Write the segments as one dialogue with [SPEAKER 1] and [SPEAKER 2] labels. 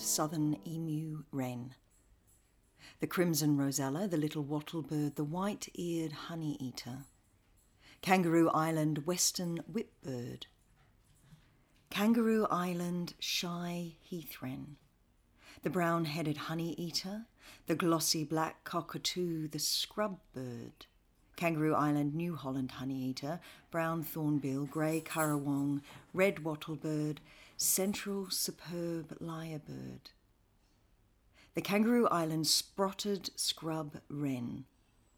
[SPEAKER 1] southern emu wren. The crimson rosella, the little wattle bird, the white eared honey eater. Kangaroo Island western whipbird. Kangaroo Island shy heath wren. The brown headed honey eater, the glossy black cockatoo, the scrub bird. Kangaroo Island New Holland honey eater, brown thornbill, grey currawong, red wattlebird, central superb lyrebird. The Kangaroo Island spotted scrub wren,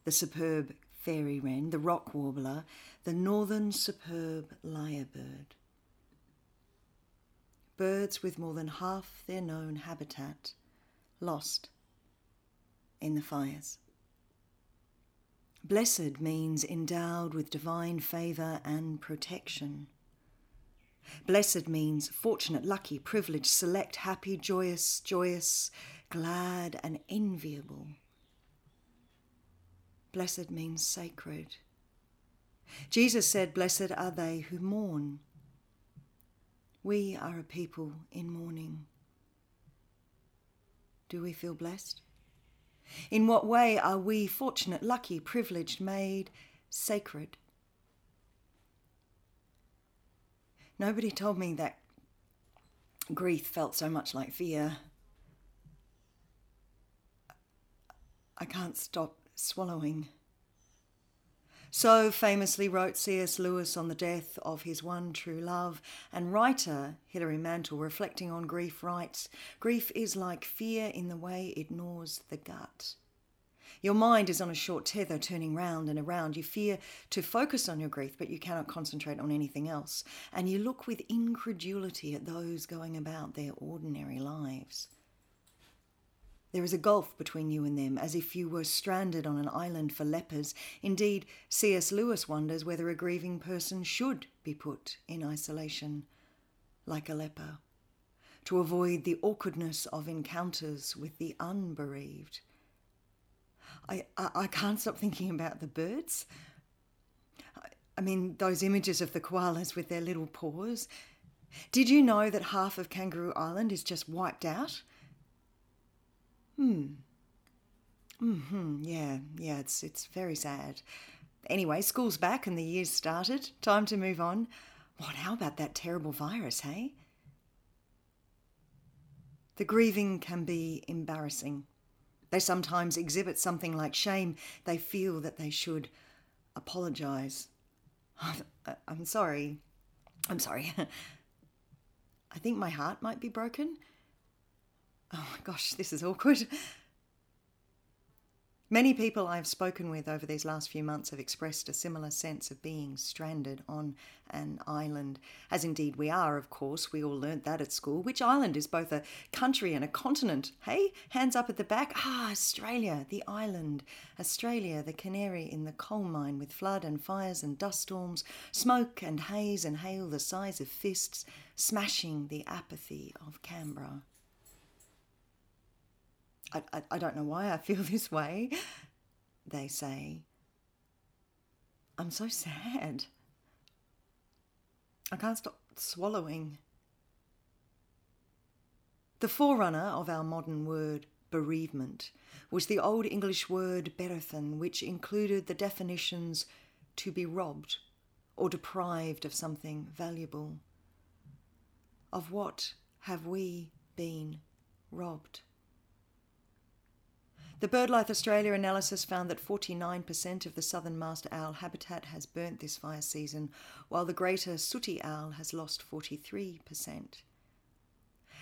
[SPEAKER 1] the superb fairy wren, the rock warbler, the northern superb lyrebird. Birds with more than half their known habitat lost in the fires. Blessed means endowed with divine favour and protection. Blessed means fortunate, lucky, privileged, select, happy, joyous, joyous, glad, and enviable. Blessed means sacred. Jesus said, Blessed are they who mourn. We are a people in mourning. Do we feel blessed? In what way are we fortunate, lucky, privileged, made sacred? Nobody told me that grief felt so much like fear. I can't stop swallowing. So famously wrote C.S. Lewis on the death of his one true love, and writer Hilary Mantel, reflecting on grief, writes Grief is like fear in the way it gnaws the gut. Your mind is on a short tether turning round and around. You fear to focus on your grief, but you cannot concentrate on anything else. And you look with incredulity at those going about their ordinary lives. There is a gulf between you and them, as if you were stranded on an island for lepers. Indeed, C.S. Lewis wonders whether a grieving person should be put in isolation like a leper, to avoid the awkwardness of encounters with the unbereaved. I, I, can't stop thinking about the birds. I, I mean, those images of the koalas with their little paws. Did you know that half of Kangaroo Island is just wiped out? Hmm. Hmm. Yeah. Yeah. It's it's very sad. Anyway, school's back and the year's started. Time to move on. What? How about that terrible virus? Hey. The grieving can be embarrassing. They sometimes exhibit something like shame. They feel that they should apologize. I'm sorry. I'm sorry. I think my heart might be broken. Oh my gosh, this is awkward. Many people I've spoken with over these last few months have expressed a similar sense of being stranded on an island, as indeed we are, of course. We all learnt that at school. Which island is both a country and a continent? Hey, hands up at the back. Ah, Australia, the island. Australia, the canary in the coal mine with flood and fires and dust storms, smoke and haze and hail the size of fists, smashing the apathy of Canberra. I, I, don't know why I feel this way, they say. I'm so sad. I can't stop swallowing. The forerunner of our modern word bereavement was the Old English word berethan, which included the definitions to be robbed or deprived of something valuable. Of what have we been robbed? The BirdLife Australia analysis found that 49% of the southern masked owl habitat has burnt this fire season, while the greater sooty owl has lost 43%.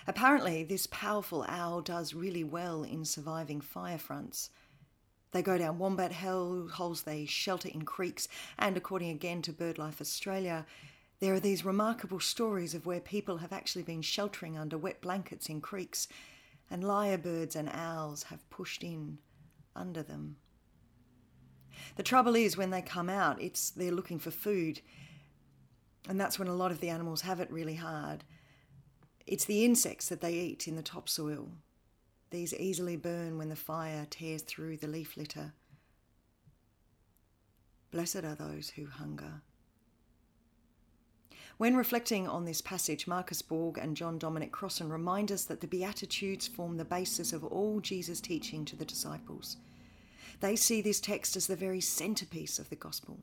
[SPEAKER 1] Apparently, this powerful owl does really well in surviving fire fronts. They go down wombat hell holes, they shelter in creeks, and according again to BirdLife Australia, there are these remarkable stories of where people have actually been sheltering under wet blankets in creeks and lyrebirds and owls have pushed in under them. The trouble is, when they come out, it's they're looking for food, and that's when a lot of the animals have it really hard. It's the insects that they eat in the topsoil. These easily burn when the fire tears through the leaf litter. Blessed are those who hunger. When reflecting on this passage, Marcus Borg and John Dominic Crossan remind us that the Beatitudes form the basis of all Jesus' teaching to the disciples. They see this text as the very centerpiece of the gospel.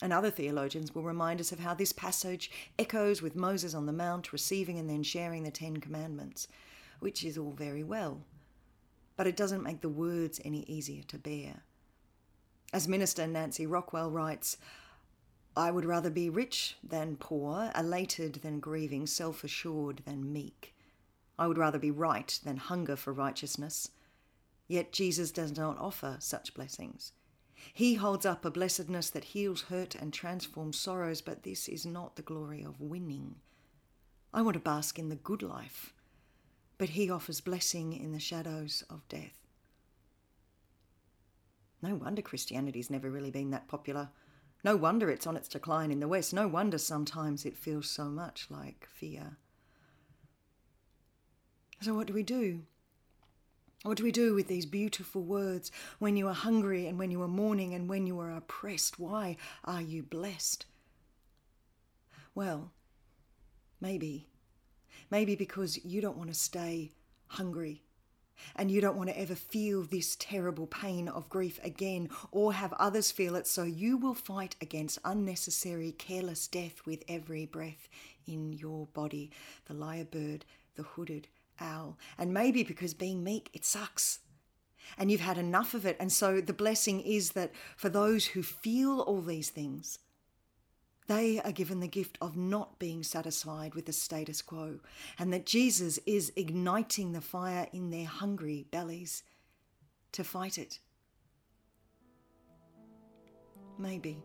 [SPEAKER 1] And other theologians will remind us of how this passage echoes with Moses on the Mount receiving and then sharing the Ten Commandments, which is all very well. But it doesn't make the words any easier to bear. As Minister Nancy Rockwell writes, I would rather be rich than poor, elated than grieving, self assured than meek. I would rather be right than hunger for righteousness. Yet Jesus does not offer such blessings. He holds up a blessedness that heals hurt and transforms sorrows, but this is not the glory of winning. I want to bask in the good life, but He offers blessing in the shadows of death. No wonder Christianity's never really been that popular. No wonder it's on its decline in the West. No wonder sometimes it feels so much like fear. So, what do we do? What do we do with these beautiful words when you are hungry and when you are mourning and when you are oppressed? Why are you blessed? Well, maybe. Maybe because you don't want to stay hungry and you don't want to ever feel this terrible pain of grief again or have others feel it, so you will fight against unnecessary, careless death with every breath in your body. The lyrebird, the hooded owl. And maybe because being meek, it sucks. And you've had enough of it. And so the blessing is that for those who feel all these things, they are given the gift of not being satisfied with the status quo, and that Jesus is igniting the fire in their hungry bellies to fight it. Maybe.